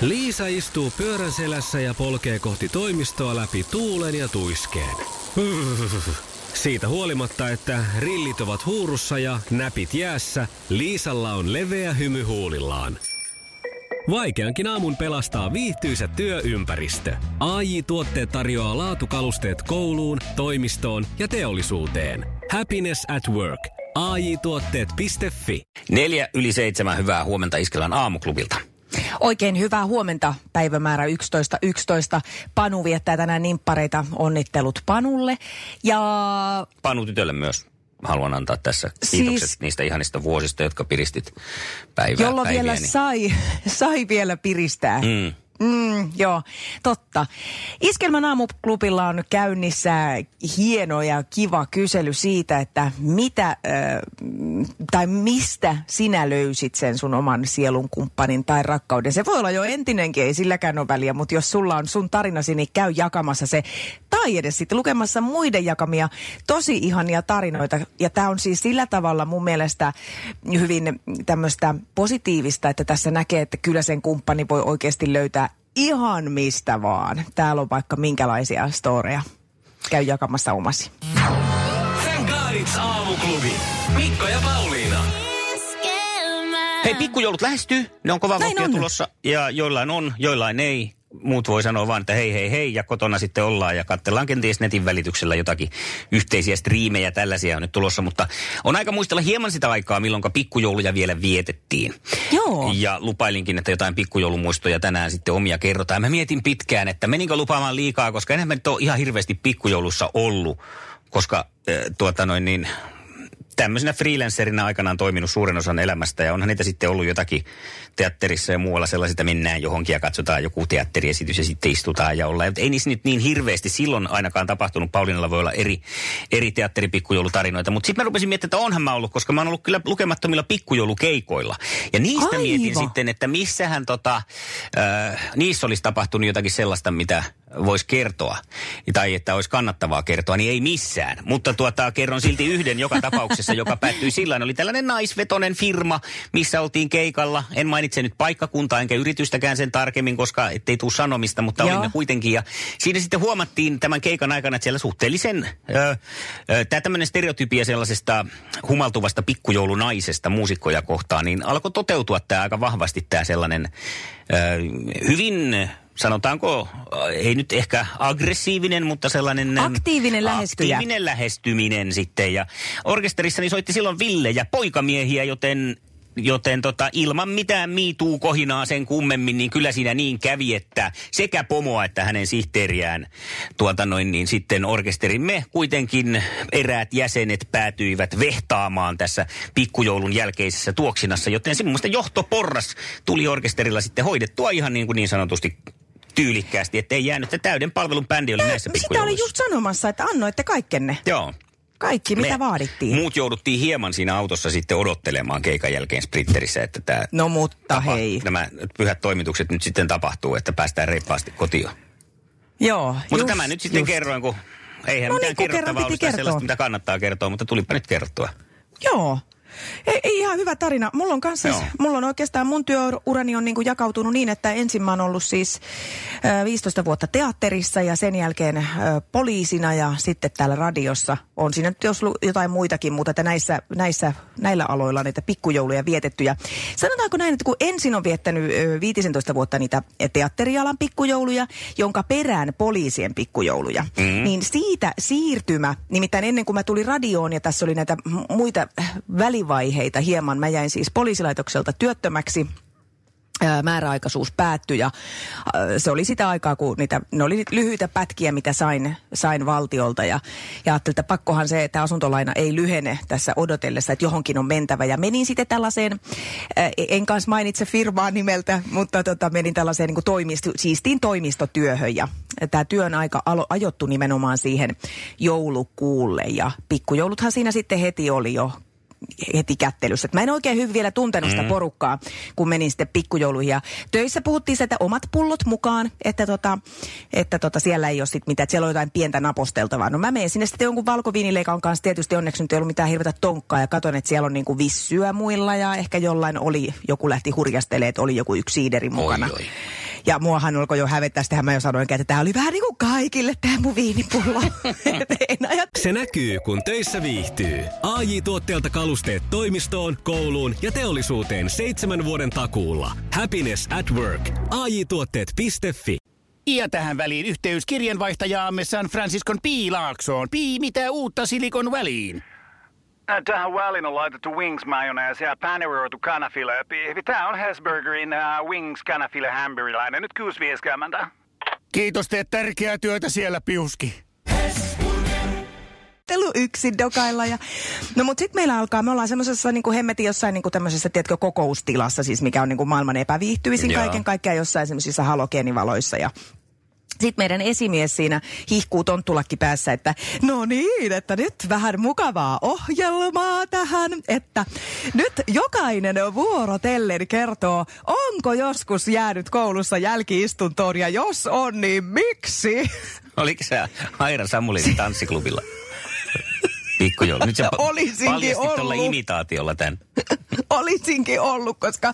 Liisa istuu pyörän selässä ja polkee kohti toimistoa läpi tuulen ja tuiskeen. Siitä huolimatta, että rillit ovat huurussa ja näpit jäässä, Liisalla on leveä hymy huulillaan. Vaikeankin aamun pelastaa viihtyisä työympäristö. AI Tuotteet tarjoaa laatukalusteet kouluun, toimistoon ja teollisuuteen. Happiness at work. AI Tuotteet.fi. Neljä yli seitsemän hyvää huomenta Iskelän aamuklubilta. Oikein hyvää huomenta, päivämäärä 11.11. 11. Panu viettää tänään nimppareita, onnittelut Panulle. Ja Panu tytölle myös haluan antaa tässä kiitokset Siis- niistä ihanista vuosista, jotka piristit päivää jolloin vielä päiviäni. sai, sai vielä piristää. Mm. Mm, joo, totta. Iskelmän aamuklubilla on käynnissä hieno ja kiva kysely siitä, että mitä äh, tai mistä sinä löysit sen sun oman sielun kumppanin tai rakkauden. Se voi olla jo entinenkin, ei silläkään ole väliä, mutta jos sulla on sun tarinasi, niin käy jakamassa se. Tai edes sitten lukemassa muiden jakamia tosi ihania tarinoita. Ja tämä on siis sillä tavalla mun mielestä hyvin tämmöistä positiivista, että tässä näkee, että kyllä sen kumppani voi oikeasti löytää ihan mistä vaan. Täällä on vaikka minkälaisia storeja. Käy jakamassa omasi. Thank God it's aamuklubi. Mikko ja Pauliina. Hei, pikkujoulut lähestyy. Ne on kova vauhtia tulossa. Ja joillain on, joillain ei. Muut voi sanoa vaan, että hei, hei, hei, ja kotona sitten ollaan ja katsellaan kenties netin välityksellä jotakin yhteisiä striimejä, tällaisia on nyt tulossa, mutta on aika muistella hieman sitä aikaa, milloin pikkujouluja vielä vietettiin. Joo. Ja lupailinkin, että jotain pikkujoulumuistoja tänään sitten omia kerrotaan. Mä mietin pitkään, että meninkö lupaamaan liikaa, koska enhän mä nyt ole ihan hirveästi pikkujoulussa ollut, koska äh, tuota noin niin, tämmöisenä freelancerina aikanaan toiminut suuren osan elämästä ja onhan niitä sitten ollut jotakin teatterissa ja muualla sellaisia, että mennään johonkin ja katsotaan joku teatteriesitys ja sitten istutaan ja ollaan. Mutta ei niissä nyt niin hirveästi silloin ainakaan tapahtunut. Pauliinalla voi olla eri, eri teatteripikkujoulutarinoita, mutta sitten mä rupesin miettimään, että onhan mä ollut, koska mä oon ollut kyllä lukemattomilla pikkujoulukeikoilla. Ja niistä Aivan. mietin sitten, että missähän tota, äh, niissä olisi tapahtunut jotakin sellaista, mitä voisi kertoa, tai että olisi kannattavaa kertoa, niin ei missään. Mutta tuota, kerron silti yhden joka tapauksessa, joka päättyi sillä. Oli tällainen naisvetonen firma, missä oltiin keikalla. En mainitse nyt paikkakuntaa enkä yritystäkään sen tarkemmin, koska ettei tule sanomista, mutta Joo. olimme kuitenkin. Ja siinä sitten huomattiin tämän keikan aikana, että siellä suhteellisen, ö, ö, tämä tämmöinen stereotypia sellaisesta humaltuvasta pikkujoulunaisesta muusikkoja kohtaan, niin alkoi toteutua tämä aika vahvasti tämä sellainen hyvin sanotaanko, äh, ei nyt ehkä aggressiivinen, mutta sellainen... ähm, Aktiivinen lähestyjä. Aktiivinen lähestyminen sitten. Ja orkesterissani soitti silloin Ville ja poikamiehiä, joten Joten tota, ilman mitään miituu kohinaa sen kummemmin, niin kyllä siinä niin kävi, että sekä pomoa että hänen sihteeriään tuota noin, niin sitten orkesterimme kuitenkin eräät jäsenet päätyivät vehtaamaan tässä pikkujoulun jälkeisessä tuoksinassa, joten se mun mielestä johtoporras tuli orkesterilla sitten hoidettua ihan niin kuin niin sanotusti tyylikkäästi, että ei jäänyt, että täyden palvelun bändi oli näissä Sitä pikkujouluissa. just sanomassa, että annoitte kaikkenne. Joo. Kaikki, mitä Me vaadittiin. Muut jouduttiin hieman siinä autossa sitten odottelemaan keikan jälkeen sprinterissä, että tämä No mutta hei. nämä pyhät toimitukset nyt sitten tapahtuu, että päästään reippaasti kotiin. Joo, Mutta just, tämä nyt sitten just. kerroin, kun eihän No mitään niin, kerrottavaa ollut kertoa. sellaista, mitä kannattaa kertoa, mutta tulipa nyt kertoa. Joo. Ei, ei ihan hyvä tarina. Mulla on kanssa, siis, Joo. mulla on oikeastaan mun työurani on niinku jakautunut niin, että ensin mä oon ollut siis äh, 15 vuotta teatterissa ja sen jälkeen äh, poliisina ja sitten täällä radiossa on siinä nyt jos jotain muitakin, mutta että näissä, näissä, näillä aloilla on niitä pikkujouluja vietetty. Ja sanotaanko näin, että kun ensin on viettänyt ö, 15 vuotta niitä teatterialan pikkujouluja, jonka perään poliisien pikkujouluja, mm. niin siitä siirtymä, nimittäin ennen kuin mä tulin radioon ja tässä oli näitä muita äh, välivaiheita hieman, mä jäin siis poliisilaitokselta työttömäksi. Ää, määräaikaisuus päättyi ja se oli sitä aikaa, kun niitä, ne oli lyhyitä pätkiä, mitä sain, sain valtiolta. Ja, ja ajattelin, että pakkohan se, että asuntolaina ei lyhene tässä odotellessa, että johonkin on mentävä. Ja menin sitten tällaiseen, ää, en kanssa mainitse firmaa nimeltä, mutta tota, menin tällaiseen niin kuin toimisto, siistiin toimistotyöhön. Ja tämä työn aika alo, ajoittu nimenomaan siihen joulukuulle. Ja pikkujouluthan siinä sitten heti oli jo heti kättelyssä. Et Mä en oikein hyvin vielä tuntenut sitä porukkaa, kun menin sitten pikkujouluihin. Ja töissä puhuttiin sitä omat pullot mukaan, että, tota, että tota siellä ei ole sit mitään, että siellä on jotain pientä naposteltavaa. No mä menen sinne sitten jonkun valkoviinileikan kanssa. Tietysti onneksi nyt ei ollut mitään hirveätä tonkkaa ja katson, että siellä on niinku vissyä muilla ja ehkä jollain oli, joku lähti hurjastelemaan, että oli joku yksi siideri mukana. oi. Ja muahan alkoi jo hävettää, sitten mä jo sanoin, että tämä oli vähän niin kuin kaikille tämä mun viinipullo. Se näkyy, kun töissä viihtyy. ai tuotteelta kalusteet toimistoon, kouluun ja teollisuuteen seitsemän vuoden takuulla. Happiness at work. ai tuotteetfi Ja tähän väliin yhteys kirjanvaihtajaamme San Franciscon Piilaaksoon. Pii, mitä uutta Silikon väliin? Tähän väliin on laitettu wings mayonnaise ja paneroitu kanafila. Tämä on Hesburgerin uh, wings kanafila hamburilainen. Nyt 6.50. Kiitos, teet tärkeää työtä siellä, Piuski. yksin dokailla. Ja... No mutta sitten meillä alkaa, me ollaan semmoisessa niin kuin hemmetin jossain niin kuin tämmöisessä, tiedätkö, kokoustilassa, siis mikä on niin kuin maailman epäviihtyisin kaiken kaikkiaan jossain semmoisissa halogeenivaloissa ja sitten meidän esimies siinä hihkuu tonttulakki päässä, että no niin, että nyt vähän mukavaa ohjelmaa tähän, että nyt jokainen vuorotellen kertoo, onko joskus jäänyt koulussa jälkiistuntoon ja jos on, niin miksi? Oliko se Aira Samulin tanssiklubilla? Pikkujoulu. Nyt se Olisinkin ollut. imitaatiolla tämän. Olisinkin ollut, koska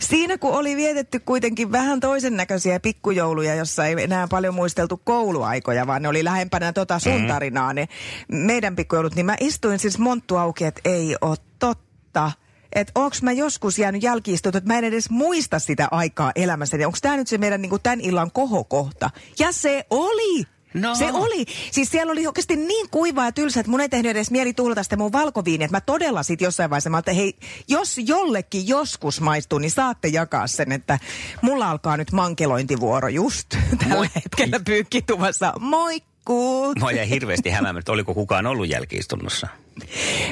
Siinä kun oli vietetty kuitenkin vähän toisen näköisiä pikkujouluja, jossa ei enää paljon muisteltu kouluaikoja, vaan ne oli lähempänä tota sun mm. tarinaa, ne meidän pikkujoulut, niin mä istuin siis monttu auki, että ei ole totta että onko mä joskus jäänyt jälkiistut, että mä en edes muista sitä aikaa elämässäni. Onko tämä nyt se meidän niin kuin tämän illan kohokohta? Ja se oli! No. Se oli. Siis siellä oli oikeasti niin kuivaa ja tylsä, että mun ei tehnyt edes mieli tuhlata sitä mun valkoviiniä. Että mä todella sit jossain vaiheessa, mä että hei, jos jollekin joskus maistuu, niin saatte jakaa sen, että mulla alkaa nyt mankelointivuoro just tällä Moi. hetkellä pyykkituvassa. Moikku! Mä jäin hirveästi hämäämään, että oliko kukaan ollut jälkiistunnossa.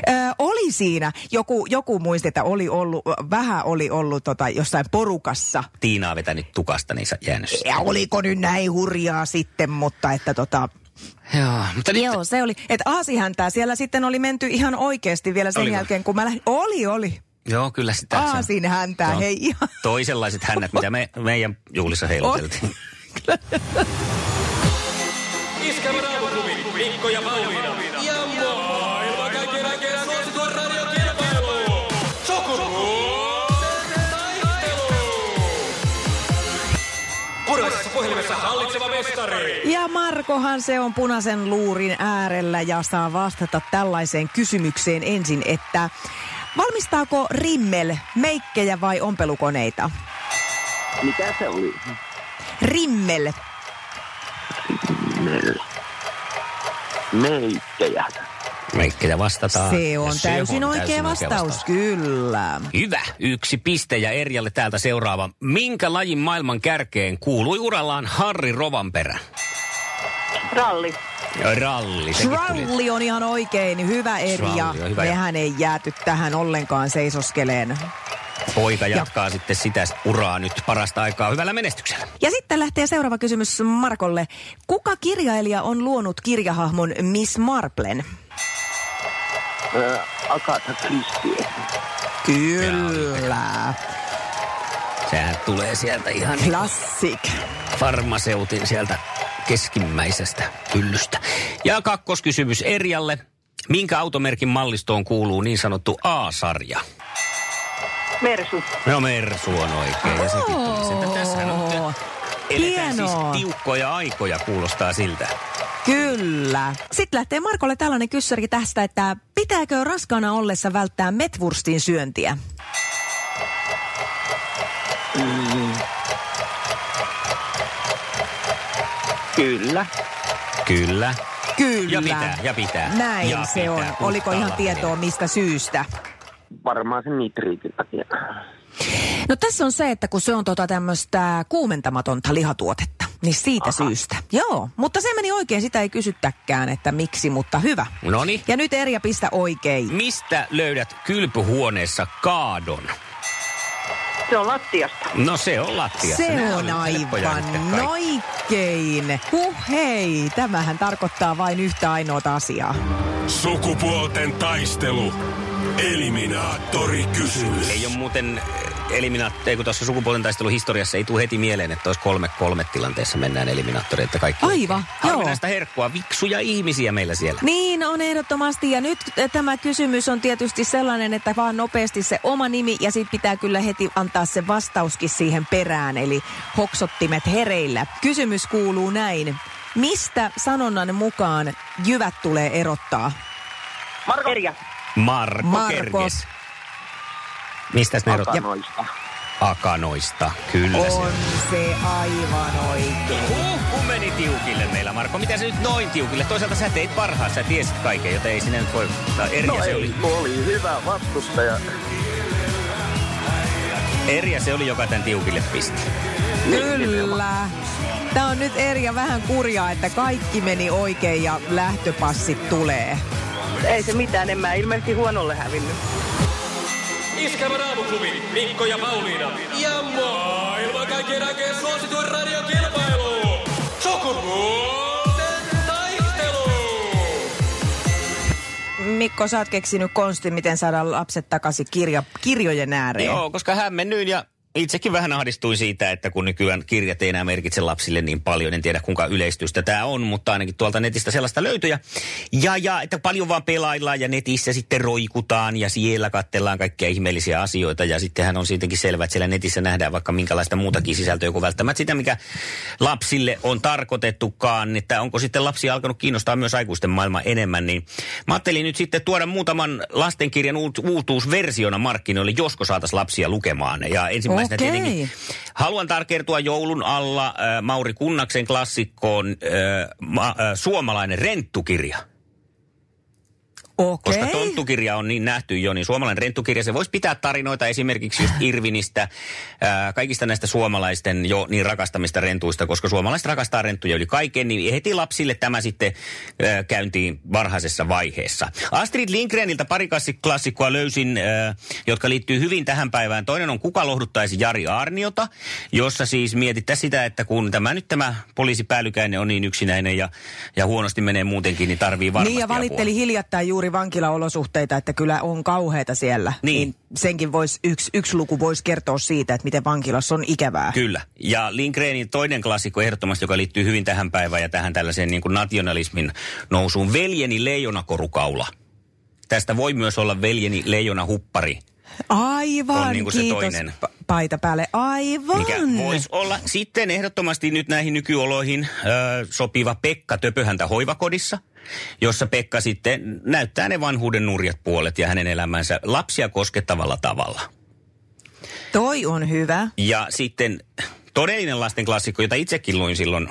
Ö, oli siinä. Joku, joku muisti, että oli ollut, vähän oli ollut tota, jossain porukassa. Tiinaa vetänyt tukasta, niin jäänyt. Ja oliko nyt näin hurjaa sitten, mutta että tota, Joo, mutta nyt... Joo, se oli. Että aasihäntää siellä sitten oli menty ihan oikeasti vielä sen Oliko? jälkeen, kun mä lähdin. Oli, oli. Joo, kyllä sitä. Aasin häntää, hei ihan. Toisenlaiset hännät, mitä me meidän juhlissa heiluteltiin. Iskävä Mikko ja Pauliina. Ja maailman kaikkien aikeen suosituen radiokilpailu. Sukupuolten taistelu. Puraisessa puhelimessa hallitseva mestari. Ja Markohan se on punaisen luurin äärellä ja saa vastata tällaiseen kysymykseen ensin, että valmistaako Rimmel meikkejä vai ompelukoneita? Mitä se oli? Rimmel. Rimmel. Meikkejä. Meikkejä vastataan. Se on täysin on oikea täysin vastaus, vastaus, kyllä. Hyvä. Yksi piste ja Erjalle täältä seuraava. Minkä lajin maailman kärkeen kuului urallaan Harri Rovanperä? Ralli. Ralli. Ralli on ihan oikein. Hyvä Erja. Hyvä. Mehän ei jääty tähän ollenkaan seisoskeleen. Poika jatkaa ja. sitten sitä uraa nyt parasta aikaa hyvällä menestyksellä. Ja sitten lähtee seuraava kysymys Markolle. Kuka kirjailija on luonut kirjahahmon Miss Marplen? Äh, Agatha Christie. Kyllä. Sehän tulee sieltä ihan... Klassik. Farmaseutin sieltä keskimmäisestä hyllystä. Ja kakkoskysymys Erjalle. Minkä automerkin mallistoon kuuluu niin sanottu A-sarja? Mersu. No Mersu on oikein. Ja sekin tuli sieltä. Tässähän on Eletään siis tiukkoja aikoja, kuulostaa siltä. Kyllä. Sitten lähtee Markolle tällainen kyssäri tästä, että pitääkö raskaana ollessa välttää metwurstin syöntiä? Mm. Kyllä. Kyllä. Kyllä. Ja pitää, ja pitää. Näin ja se pitää, on. Oliko ihan tietoa mistä syystä? Varmaan sen nitriitin takia. No tässä on se, että kun se on tota tämmöistä kuumentamatonta lihatuotetta, niin siitä Aha. syystä. Joo, mutta se meni oikein, sitä ei kysyttäkään, että miksi, mutta hyvä. Noni. Ja nyt Erja pistä oikein. Mistä löydät kylpyhuoneessa kaadon? Se on lattiasta. No se on lattiasta. Se ne on aivan oikein. Huh hei, tämähän tarkoittaa vain yhtä ainoata asiaa. Sukupuolten taistelu. Eliminaattori kysymys. Ei ole muuten eliminaattori, kun tuossa sukupuolten taistelun historiassa ei tule heti mieleen, että olisi kolme kolme tilanteessa mennään eliminaattori, että kaikki... Aivan, joo. Harvinaista herkkua, viksuja ihmisiä meillä siellä. Niin on ehdottomasti ja nyt eh, tämä kysymys on tietysti sellainen, että vaan nopeasti se oma nimi ja sitten pitää kyllä heti antaa se vastauskin siihen perään, eli hoksottimet hereillä. Kysymys kuuluu näin. Mistä sanonnan mukaan jyvät tulee erottaa? Marko. Erja. Marko Markos. Kerkes. Mistä ne erot? Akanoista. Akanoista, kyllä se On se aivan oikein. Huh, kun meni tiukille meillä, Marko. Mitä se nyt noin tiukille? Toisaalta sä teit parhaassa, sä tiesit kaiken, joten ei sinne nyt voi... Erja No se ei, oli. oli hyvä vastustaja. Erja se oli, joka tämän tiukille pisti. Kyllä. Tämä on nyt eri ja vähän kurjaa, että kaikki meni oikein ja lähtöpassit tulee. Ei se mitään, en mä ilmeisesti huonolle hävinnyt. Iskävän aamuklubi, Mikko ja Pauliina. Ja maailman kaikkien aikeen suosituen radiokilpailu. Sukupuolten taistelu. Mikko, sä oot keksinyt konstin, miten saada lapset takaisin kirja, kirjojen ääreen. Joo, koska hämmennyin ja itsekin vähän ahdistuin siitä, että kun nykyään kirjat ei enää merkitse lapsille niin paljon, en tiedä kuinka yleistystä tämä on, mutta ainakin tuolta netistä sellaista löytyy. Ja, ja, ja että paljon vaan pelaillaan ja netissä sitten roikutaan ja siellä katsellaan kaikkia ihmeellisiä asioita ja sittenhän on siitäkin selvää, että siellä netissä nähdään vaikka minkälaista muutakin sisältöä kuin välttämättä sitä, mikä lapsille on tarkoitettukaan, että onko sitten lapsia alkanut kiinnostaa myös aikuisten maailma enemmän, niin mä ajattelin nyt sitten tuoda muutaman lastenkirjan uut, uutuusversiona markkinoille, josko saataisiin lapsia lukemaan. Ja ensimmäisenä Okei. tietenkin haluan tarkertua joulun alla äh, Mauri Kunnaksen klassikkoon äh, ma, äh, suomalainen renttukirja. Okei. Koska tonttukirja on niin nähty jo, niin suomalainen renttukirja, se voisi pitää tarinoita esimerkiksi just Irvinistä, ää, kaikista näistä suomalaisten jo niin rakastamista rentuista, koska suomalaiset rakastaa renttuja yli kaiken, niin heti lapsille tämä sitten ää, käyntiin varhaisessa vaiheessa. Astrid Lindgreniltä pari klassi- klassikkoa löysin, ää, jotka liittyy hyvin tähän päivään. Toinen on Kuka lohduttaisi Jari Arniota, jossa siis mietittäisiin sitä, että kun tämä nyt tämä poliisipäällykäinen on niin yksinäinen ja, ja huonosti menee muutenkin, niin tarvii varmasti Niin ja valitteli apua. hiljattain juuri vankilaolosuhteita, että kyllä on kauheita siellä. Niin. senkin vois, yksi, yksi luku voisi kertoa siitä, että miten vankilassa on ikävää. Kyllä. Ja Lindgrenin toinen klassikko ehdottomasti, joka liittyy hyvin tähän päivään ja tähän tällaiseen niin kuin nationalismin nousuun. Veljeni leijonakorukaula. Tästä voi myös olla veljeni leijona huppari, Aivan, On niinku se kiitos toinen. pa- paita päälle. Aivan. mikä voisi olla sitten ehdottomasti nyt näihin nykyoloihin ö, sopiva Pekka Töpöhäntä hoivakodissa, jossa Pekka sitten näyttää ne vanhuuden nurjat puolet ja hänen elämänsä lapsia koskettavalla tavalla. Toi on hyvä. Ja sitten todellinen lasten klassikko, jota itsekin luin silloin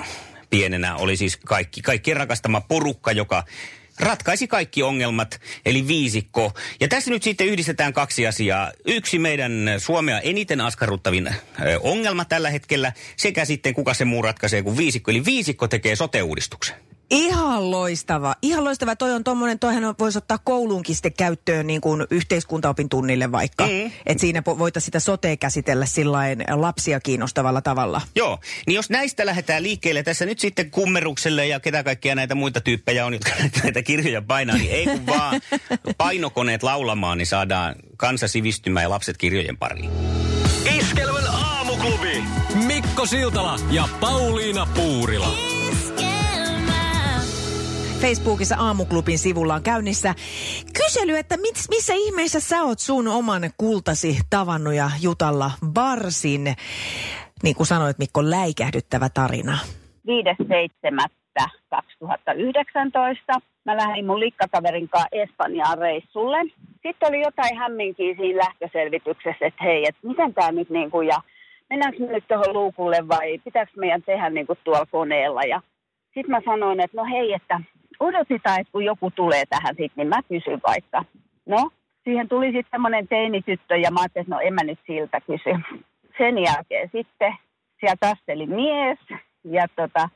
pienenä, oli siis kaikki, kaikkien rakastama porukka, joka ratkaisi kaikki ongelmat, eli viisikko. Ja tässä nyt sitten yhdistetään kaksi asiaa. Yksi meidän Suomea eniten askarruttavin ongelma tällä hetkellä, sekä sitten kuka se muu ratkaisee kuin viisikko. Eli viisikko tekee sote-uudistuksen. Ihan loistava. Ihan loistava. Toi on tommonen, toihan voisi ottaa kouluunkin sitten käyttöön niin kuin yhteiskuntaopin tunnille vaikka. Mm. Että siinä voitaisiin sitä sotea käsitellä sillain lapsia kiinnostavalla tavalla. Joo, niin jos näistä lähdetään liikkeelle tässä nyt sitten kummerukselle ja ketä kaikkia näitä muita tyyppejä on, jotka näitä kirjoja painaa, niin ei kun vaan painokoneet laulamaan, niin saadaan kansa sivistymään ja lapset kirjojen pariin. Iskelmän aamuklubi, Mikko Siltala ja Pauliina Puurila. Facebookissa Aamuklubin sivulla on käynnissä kysely, että mit, missä ihmeessä sä oot sun oman kultasi tavannut ja jutalla varsin, niin kuin sanoit Mikko, läikähdyttävä tarina. 5.7.2019 mä lähdin mun likkakaverin kanssa Espanjaan reissulle. Sitten oli jotain hämminkiä siinä lähtöselvityksessä, että hei, että miten tämä nyt niin kuin, ja mennäänkö me nyt tuohon luukulle vai pitääkö meidän tehdä niin kuin tuolla koneella. Ja sitten mä sanoin, että no hei, että odotetaan, että kun joku tulee tähän sitten, niin mä kysyn vaikka. No, siihen tuli sitten semmoinen teinityttö ja mä ajattelin, että no en mä nyt siltä kysy. Sen jälkeen sitten sieltä asteli mies ja tota,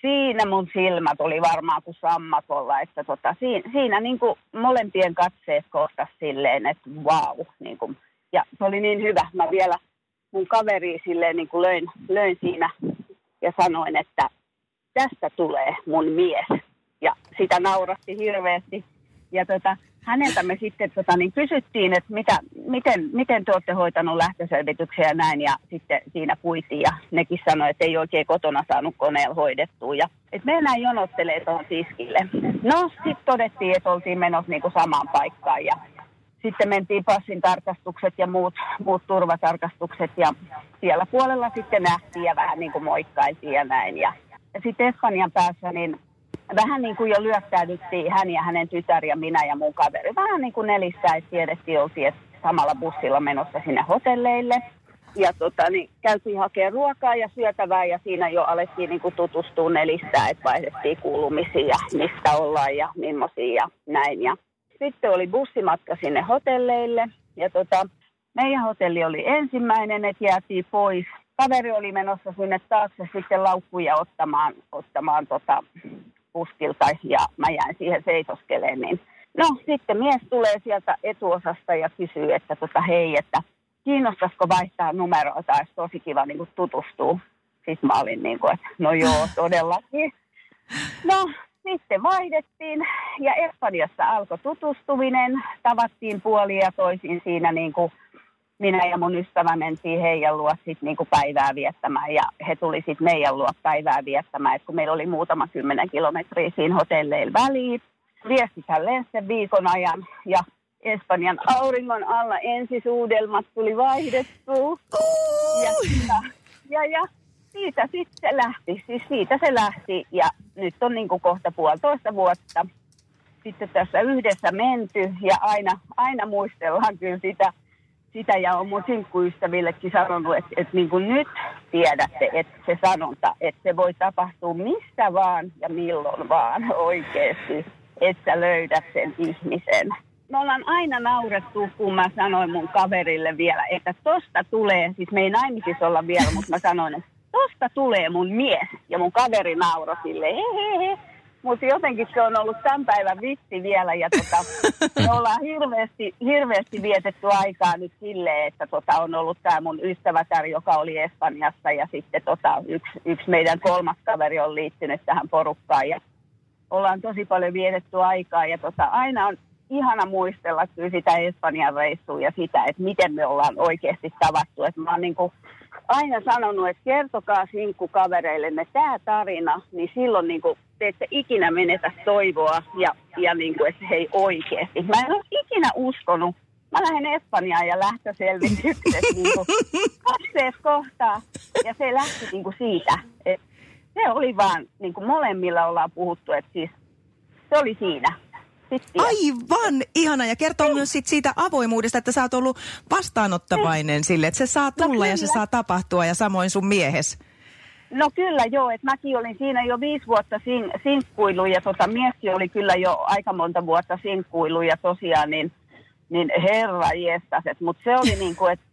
siinä mun silmät oli varmaan kuin sammakolla, että tota, siinä, siinä niin kuin molempien katseet kohtas silleen, että vau. Wow, niin kuin, ja se oli niin hyvä. Mä vielä mun kaveri silleen niin kuin löin, löin siinä ja sanoin, että tästä tulee mun mies. Sitä nauratti hirveästi. Ja tota, häneltä me sitten tota, niin kysyttiin, että mitä, miten, miten te olette hoitanut lähtöselvityksiä ja näin. Ja sitten siinä puitiin ja nekin sanoi, että ei oikein kotona saanut koneella hoidettua. Ja että mennään jonottelee tuohon tiskille. No sitten todettiin, että oltiin menossa niinku samaan paikkaan. Ja sitten mentiin passin tarkastukset ja muut, muut turvatarkastukset ja siellä puolella sitten nähtiin ja vähän niin kuin moikkailtiin ja näin. Ja, ja sitten Espanjan päässä niin vähän niin kuin jo lyöttäydyttiin hän ja hänen tytär ja minä ja mun kaveri. Vähän niin kuin nelissä, että tiedettiin, oltiin että samalla bussilla menossa sinne hotelleille. Ja tota, niin käytiin hakemaan ruokaa ja syötävää ja siinä jo alettiin niin kuin tutustua nelistä, että vaihdettiin kuulumisia ja mistä ollaan ja millaisia ja näin. Ja sitten oli bussimatka sinne hotelleille ja tota, meidän hotelli oli ensimmäinen, että jäätiin pois. Kaveri oli menossa sinne taakse sitten laukkuja ottamaan, ottamaan tota, puskilta ja mä jäin siihen seisoskeleen. Niin. No sitten mies tulee sieltä etuosasta ja kysyy, että tota, hei, että kiinnostaisiko vaihtaa numeroa, tai olisi tosi kiva niin kuin tutustua. Sitten mä olin niin kuin, että no joo, todellakin. No, sitten vaihdettiin ja Espanjassa alkoi tutustuminen. Tavattiin puolia ja toisin siinä niin kuin minä ja mun ystävä mentiin heidän luo sit niin kuin päivää viettämään ja he tuli sitten meidän luo päivää viettämään, Et kun meillä oli muutama kymmenen kilometriä siinä hotelleilla väliin. Viestithän lensi viikon ajan ja Espanjan auringon alla ensisuudelmat tuli vaihdettua. Ja, ja, ja, ja siitä sitten se lähti, siis siitä se lähti ja nyt on niin kuin kohta puolitoista vuotta sitten tässä yhdessä menty ja aina, aina muistellaan kyllä sitä, sitä ja on mun sinkkuystävillekin sanonut, että, että niin kuin nyt tiedätte, että se sanonta, että se voi tapahtua missä vaan ja milloin vaan oikeasti, että löydät sen ihmisen. Me ollaan aina naurettu, kun mä sanoin mun kaverille vielä, että tosta tulee, siis me ei naimisissa olla vielä, mutta mä sanoin, että tosta tulee mun mies. Ja mun kaveri nauroi sille, hehehe. Mutta jotenkin se on ollut tämän päivän vitsi vielä ja tota, me ollaan hirveästi, hirveästi vietetty aikaa nyt silleen, että tota, on ollut tämä mun ystävätär, joka oli Espanjassa ja sitten tota, yksi, yksi meidän kolmas kaveri on liittynyt tähän porukkaan ja ollaan tosi paljon vietetty aikaa ja tota, aina on ihana muistella kyllä sitä Espanjan reissua ja sitä, että miten me ollaan oikeasti tavattu. Että mä oon niin kuin aina sanonut, että kertokaa sinkkukavereillenne tämä tarina, niin silloin niin kuin, te ette ikinä menetä toivoa ja, ja niin kuin, että hei oikeasti. Mä en ole ikinä uskonut. Mä lähden Espanjaan ja lähtöselvitykset niin kuin, katseet kohtaa ja se lähti niin kuin siitä. Että se oli vaan, niin kuin molemmilla ollaan puhuttu, että siis se oli siinä. Sitten. Aivan ihana ja kertoo myös sit siitä avoimuudesta, että sä oot ollut vastaanottavainen sille, että se saa No tulla ja se saa tapahtua ja samoin sun miehes. No kyllä joo, että mäkin olin siinä jo viisi vuotta sin, sinkkuilu ja tota, mieskin oli kyllä jo aika monta vuotta sinkkuilu ja tosiaan niin, niin herra jestas, mutta se oli niin kuin, että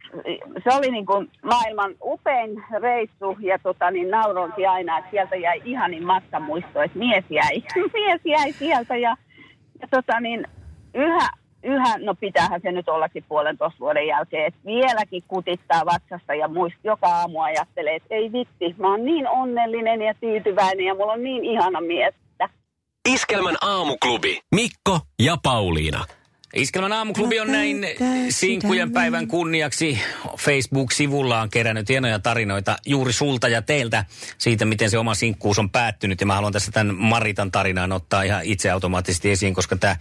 se oli niin kuin maailman upein reissu ja tota, niin nauroinkin aina, että sieltä jäi ihanin matkamuisto, että mies jäi, mies jäi sieltä ja, ja tota, niin, yhä, yhä, no pitäähän se nyt ollakin puolentoista vuoden jälkeen, että vieläkin kutittaa vatsasta ja muist, joka aamu ajattelee, että ei vitsi, mä oon niin onnellinen ja tyytyväinen ja mulla on niin ihana mies. Iskelmän aamuklubi. Mikko ja Pauliina. Iskelmän aamuklubi on näin sinkkujen sydämen. päivän kunniaksi Facebook-sivullaan kerännyt hienoja tarinoita juuri sulta ja teiltä siitä, miten se oma sinkkuus on päättynyt. Ja mä haluan tässä tämän Maritan tarinaan ottaa ihan itse automaattisesti esiin, koska tämä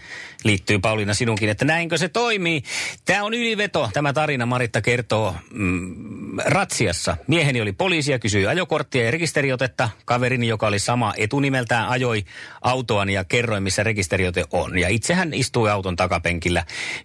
liittyy Pauliina sinunkin, että näinkö se toimii. Tämä on yliveto, tämä tarina. Maritta kertoo mm, ratsiassa. Mieheni oli poliisi ja kysyi ajokorttia ja rekisteriotetta. Kaverini, joka oli sama etunimeltään, ajoi autoani ja kerroin, missä rekisteriote on. Ja itse hän istui auton takapenkillä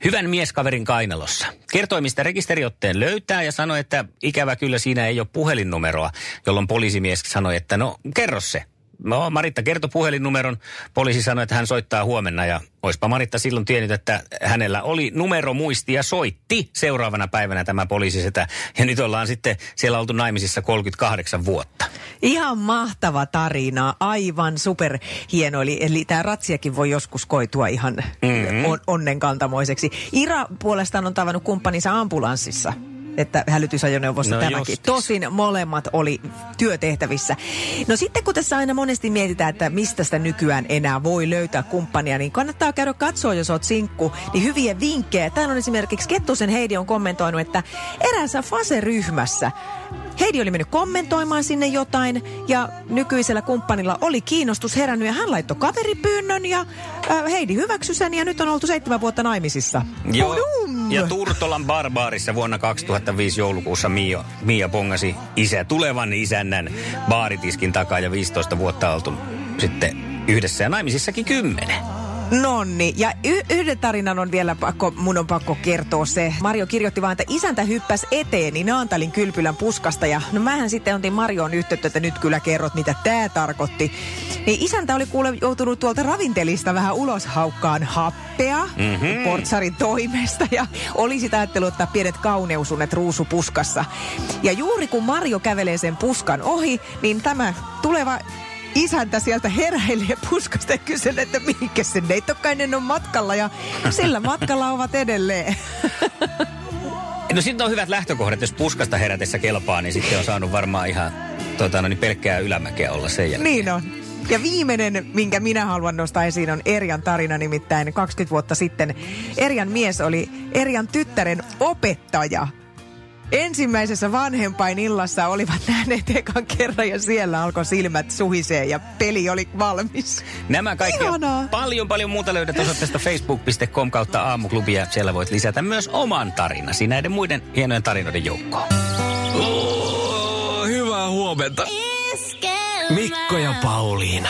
hyvän mieskaverin kainalossa. Kertoi, mistä rekisteriotteen löytää ja sanoi, että ikävä kyllä siinä ei ole puhelinnumeroa, jolloin poliisimies sanoi, että no kerro se. No, Maritta kertoi puhelinnumeron. Poliisi sanoi, että hän soittaa huomenna ja oispa Maritta silloin tiennyt, että hänellä oli numeromuisti ja soitti seuraavana päivänä tämä poliisisetä. Ja nyt ollaan sitten siellä oltu naimisissa 38 vuotta. Ihan mahtava tarina, aivan super hieno. Eli, eli tämä ratsiakin voi joskus koitua ihan Mhm. mm-hmm. on, onnenkantamoiseksi. Ira puolestaan on tavannut kumppaninsa ambulanssissa. Että hälytysajoneuvossa No tämäkin. justis. Tosin molemmat oli työtehtävissä. No sitten kun tässä aina monesti mietitään, että mistä sitä nykyään enää voi löytää kumppania, niin kannattaa käydä katsoa, jos oot sinkku, niin hyviä vinkkejä. Täällä on esimerkiksi Kettusen Heidi on kommentoinut, että eräässä Fase-ryhmässä Heidi oli mennyt kommentoimaan sinne jotain ja nykyisellä kumppanilla oli kiinnostus herännyt ja hän laittoi kaveripyynnön ja äh, Heidi hyväksyi sen ja nyt on oltu seitsemän vuotta naimisissa. Joo. Pudum! Ja Turtolan barbaarissa vuonna 2005 joulukuussa Mia, Mia pongasi isä, tulevan isännän baaritiskin takaa ja 15 vuotta oltu sitten yhdessä ja naimisissakin kymmenen. Nonni. Ja y- yhden tarinan on vielä pakko, mun on pakko kertoa se. Mario kirjoitti vaan, että isäntä hyppäs eteeni Naantalin kylpylän puskasta. Ja no mähän sitten otin Marioon yhteyttä, että nyt kyllä kerrot, mitä tämä tarkoitti. Niin isäntä oli kuule joutunut tuolta ravintelista vähän ulos haukkaan happea mm-hmm. portsarin toimesta. Ja oli sitä ajatellut ottaa pienet kauneusunet ruusupuskassa. Ja juuri kun Mario kävelee sen puskan ohi, niin tämä tuleva isäntä sieltä heräilee puskasta ja kyselee, että mihinkä se neitokkainen on matkalla ja sillä matkalla ovat edelleen. No sitten on hyvät lähtökohdat, jos puskasta herätessä kelpaa, niin sitten on saanut varmaan ihan tota, no niin pelkkää ylämäkeä olla sen jälkeen. niin on. Ja viimeinen, minkä minä haluan nostaa esiin, on Erjan tarina. Nimittäin 20 vuotta sitten Erjan mies oli Erjan tyttären opettaja. Ensimmäisessä vanhempainillassa olivat nähneet ekan kerran ja siellä alkoi silmät suhisee ja peli oli valmis. Nämä kaikki ja Ihanaa. paljon paljon muuta löydät osoitteesta facebook.com kautta aamuklubi ja siellä voit lisätä myös oman tarinasi näiden muiden hienojen tarinoiden joukkoon. Oh, hyvää huomenta. Mikko ja Pauliina.